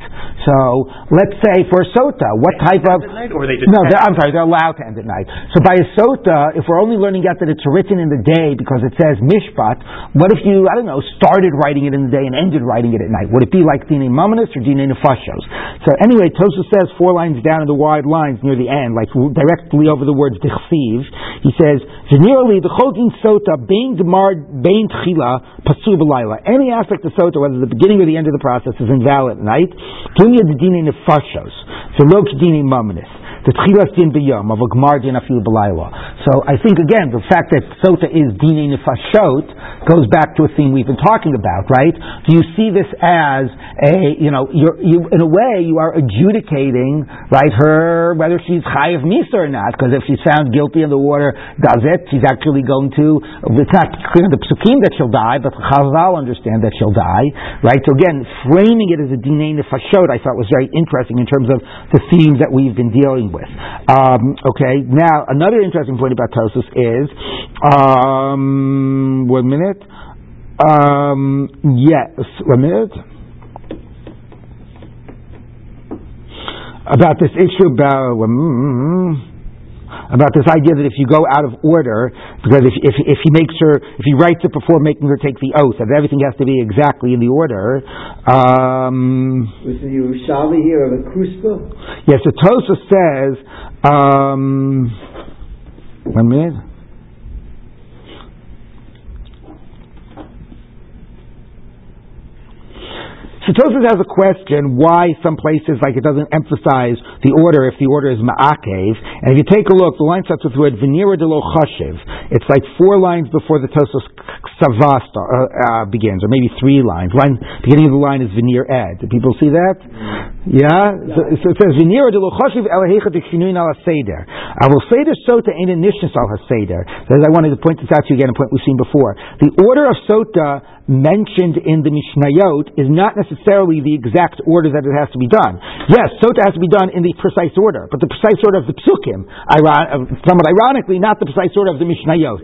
So let's say for a sota, what type of or they just no? I'm sorry, they're allowed to end at night. So by a sota, if we're only learning out that it's written in the day because it says mishpat, what if you I don't know started writing it in the day and ended writing it at night? Would it be like dine mamanis or dine nefashos? So anyway, Tosa says four lines down in the wide lines near the end, like directly over the words dichsiv. He says, "Generally, the chodin sota bein gemar bein tchila b'layla." Any aspect of sota, whether the beginning or the end of the process, is invalid at night. Dunya dine nefashos. So lo dine mamanis. The tchilas din b'yom of a gemar din afil b'layla. So I think again the fact that sota is dine nefashot goes back to a theme we've been talking about, right? Do you see this as a you know you in a way you are adjudicating right her whether she's chayiv misa or not because if she's found guilty and the water does it she's actually going to it's not clear in the psukim that she'll die but Chazal understand that she'll die right so again framing it as a dine nefashot I thought was very interesting in terms of the themes that we've been dealing with. Um, okay now another interesting point about Tosfos is um, one minute. Um, yes one minute. About this issue about mm, about this idea that if you go out of order, because if, if, if he makes her, if he writes it before making her take the oath, that everything has to be exactly in the order. Um, Was the Yerushalmi here of a kruspa? yes, the Tosfos says, um, one minute. So Tosfos has a question why some places like it doesn't emphasize the order if the order is ma'akev. And if you take a look, the line starts with the word venira de lo chashiv. It's like four lines before the Tosfos ksava star- uh, uh, begins, or maybe three lines. Line beginning of the line is venir ed. Do people see that? Yeah. So, so it says venira de lo chashiv elahecha de chinuin al seder. I will seder sota ain't a nishnas al haseder. I wanted to point this out to you again, a point we've seen before. The order of sota mentioned in the Mishnayot is not necessarily the exact order that it has to be done. Yes, sota has to be done in the precise order, but the precise order of the psukim, iron, uh, somewhat ironically, not the precise order of the Mishnayot.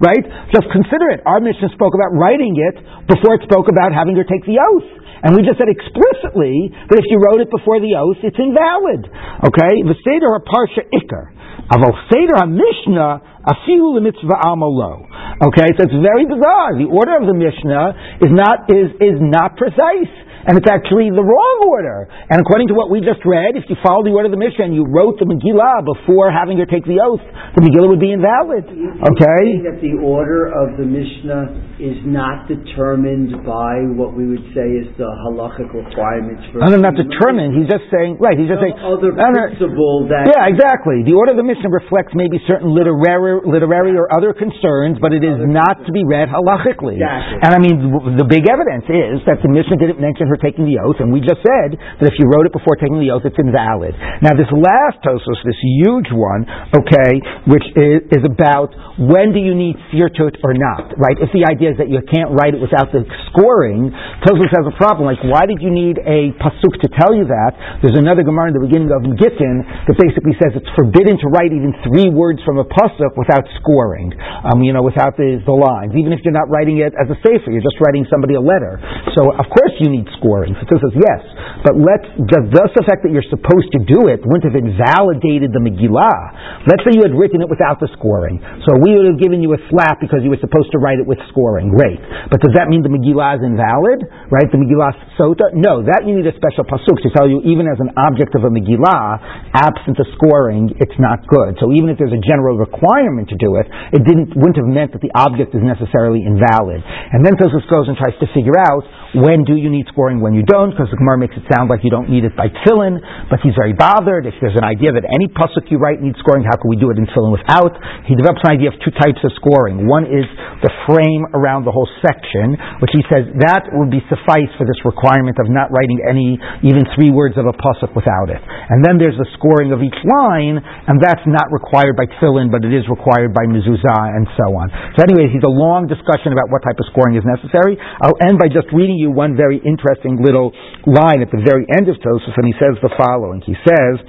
Right? Just consider it. Our Mishnah spoke about writing it before it spoke about having her take the oath. And we just said explicitly that if you wrote it before the oath, it's invalid. Okay? The seder a parsha ikar. Aval Seder HaMishnah afilu lemitzvah amalo. Okay, so it's very bizarre. The order of the Mishnah is not is is not precise. And it's actually the wrong order. And according to what we just read, if you follow the order of the Mishnah and you wrote the Megillah before having her take the oath, the Megillah would be invalid. Okay? that the order of the Mishnah is not determined by what we would say is the halachic requirements for. No, no, not determined. He's just saying, right, he's just saying. Other no, no, principle that. Yeah, exactly. The order of the Mishnah reflects maybe certain literary, literary or other concerns, but it is not to be read halachically. Exactly. And I mean, the big evidence is that the Mishnah didn't mention her taking the oath, and we just said that if you wrote it before taking the oath, it's invalid. Now, this last Tosfos, this huge one, okay, which is, is about when do you need sirtut or not, right? If the idea is that you can't write it without the scoring, Tosfos has a problem. Like, why did you need a pasuk to tell you that? There's another Gemara in the beginning of Gittin that basically says it's forbidden to write even three words from a pasuk without scoring, um, you know, without the, the lines. Even if you're not writing it as a sefer, you're just writing somebody a letter. So, of course, you need scoring. So Tosfos says yes, but let's just the fact that you're supposed to do it wouldn't have invalidated the Megillah. Let's say you had written it without the scoring. So we would have given you a slap because you were supposed to write it with scoring. Great. But does that mean the Megillah is invalid? Right? The Megillah Sota? No, that you need a special pasuk to tell you even as an object of a Megillah, absent of scoring, it's not good. So even if there's a general requirement to do it, it didn't, wouldn't have meant that the object is necessarily invalid. And then Tosfos goes and tries to figure out when do you need scoring, when you don't, because the Gemara makes it sound like you don't need it by tefillin, but he's very bothered. If there's an idea that any pasuk you write needs scoring, how can we do it in tefillin without? He develops an idea of two types of scoring. One is the frame around the whole section, which he says that would be suffice for this requirement of not writing any, even three words of a pasuk without it. And then there's the scoring of each line, and that's not required by tefillin, but it is required by mezuzah and so on. So anyways, he's a long discussion about what type of scoring is necessary. I'll end by just reading you one very interesting little line at the very end of Tosfos, and he says the following. He says,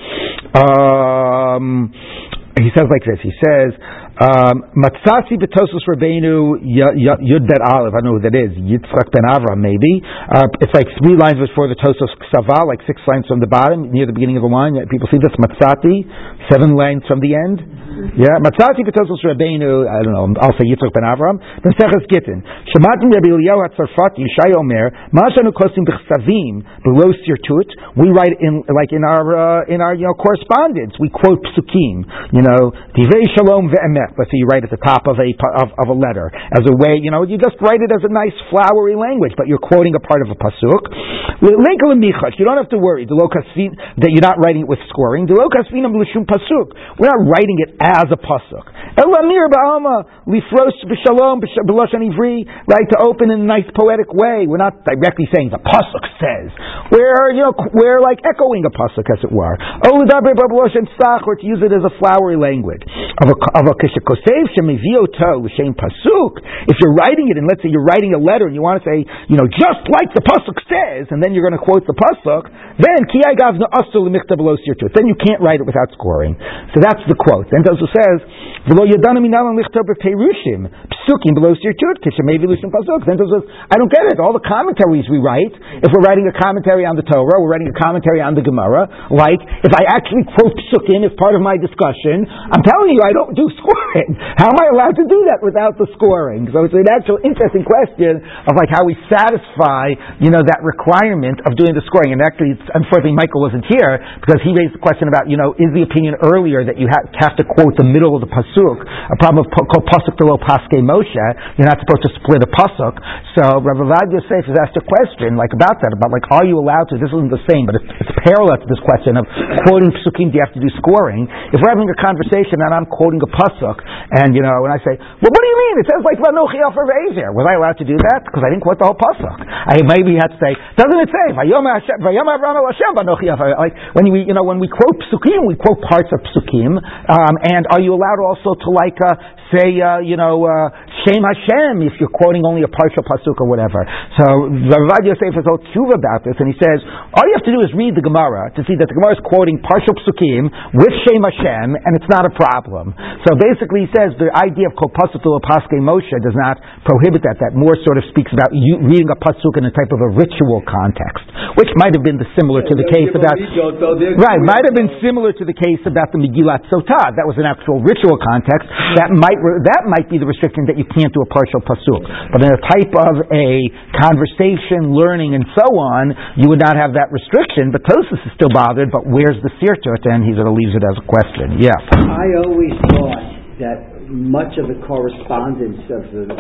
um, he says like this. He says, Matzasi betosus Rabbeinu Yud Bet Aleph. I don't know who that is. Yitzchak Ben Avram, maybe. Uh, it's like three lines before the Tosfos Ksava, like six lines from the bottom, near the beginning of the line. People see this Matzati, seven lines from the end. Yeah, Matzati betosos Rabbeinu. I don't know. I'll say Yitzchak Ben Avram. Then Seches Gittin. Shematim Rabbi Eliyahu Hatzarfati Yishai Omer. Mashanu Kosim B'Chsavim below Sirtut. We write in like in our uh, in our you know correspondence. We quote psukim. You know, Divrei Shalom ve'emet. Let's say you write at the top of a of, of a letter as a way. You know, you just write it as a nice flowery language, but you're quoting a part of a pasuk. You don't have to worry. That you're not writing it with scoring. pasuk. We're not writing it as a pasuk. Elamir lifros b'shalom ivri. Right to open in a nice poetic way. We're not directly saying the pasuk says. We're you know we're like echoing a pasuk as it were. Or to use it as a flowery language of a of a pasuk. If you're writing it, and let's say you're writing a letter and you want to say you know just like the pasuk says, and then you're going to quote the pasuk, then Then you can't write it without scoring. So that's the quote. Then also says, "V'lo yadana minalan psukim below pasuk." Then says, "I don't get it. All the commentaries we write, if we're writing a commentary on the Torah, we're writing a commentary on the Gemara. Like if I actually quote psukim as part of my discussion, I'm telling you I don't do scoring. How am I allowed to do that without the scoring? So it's an actual interesting question of like how we satisfy, you know, that requirement of doing the scoring. And actually, unfortunately, Michael wasn't here because he raised the question about, you know, is the opinion earlier that you have, have to quote the middle of the pasuk, a problem of called pasuk to paske Moshe. You're not supposed to split a pasuk. So Rabbi Vad Yosef has asked a question like about that, about like, are you allowed to? This isn't the same, but it's, it's parallel to this question of quoting pasukim. Do you have to do scoring? If we're having a conversation and I'm quoting a pasuk, and you know, when I say, well, what do you mean? It says like Vanochi Alfer Was I allowed to do that? Because I didn't quote the whole pasuk. I maybe had to say, doesn't it say Vayom Hashem Hashem Vanochi Like when we, you know, when we quote psukim, we quote parts of psukim. Um, and are you allowed also to like uh, say, uh, you know, uh, Shem Hashem if you're quoting only a partial pasuk or whatever? So Ravad Yosef is all tshuva about this, and he says all you have to do is read the Gemara to see that the Gemara is quoting partial psukim with Shem Hashem, and it's not a problem. So basically, he says the idea of kol pasuk paske Moshe does not prohibit that. That more sort of speaks about you reading a pasuk in a type of a ritual context, which might have been the similar to the case about right, might have been similar to the case about the Megillat Sotah. That was an actual ritual context. That might that might be the restriction that you can't do a partial pasuk. But in a type of a conversation, learning, and so on, you would not have that restriction. But Tosfos is still bothered. But where's the sirtut? And he sort of leaves it as a question. Yeah. I always thought that much of the correspondence of the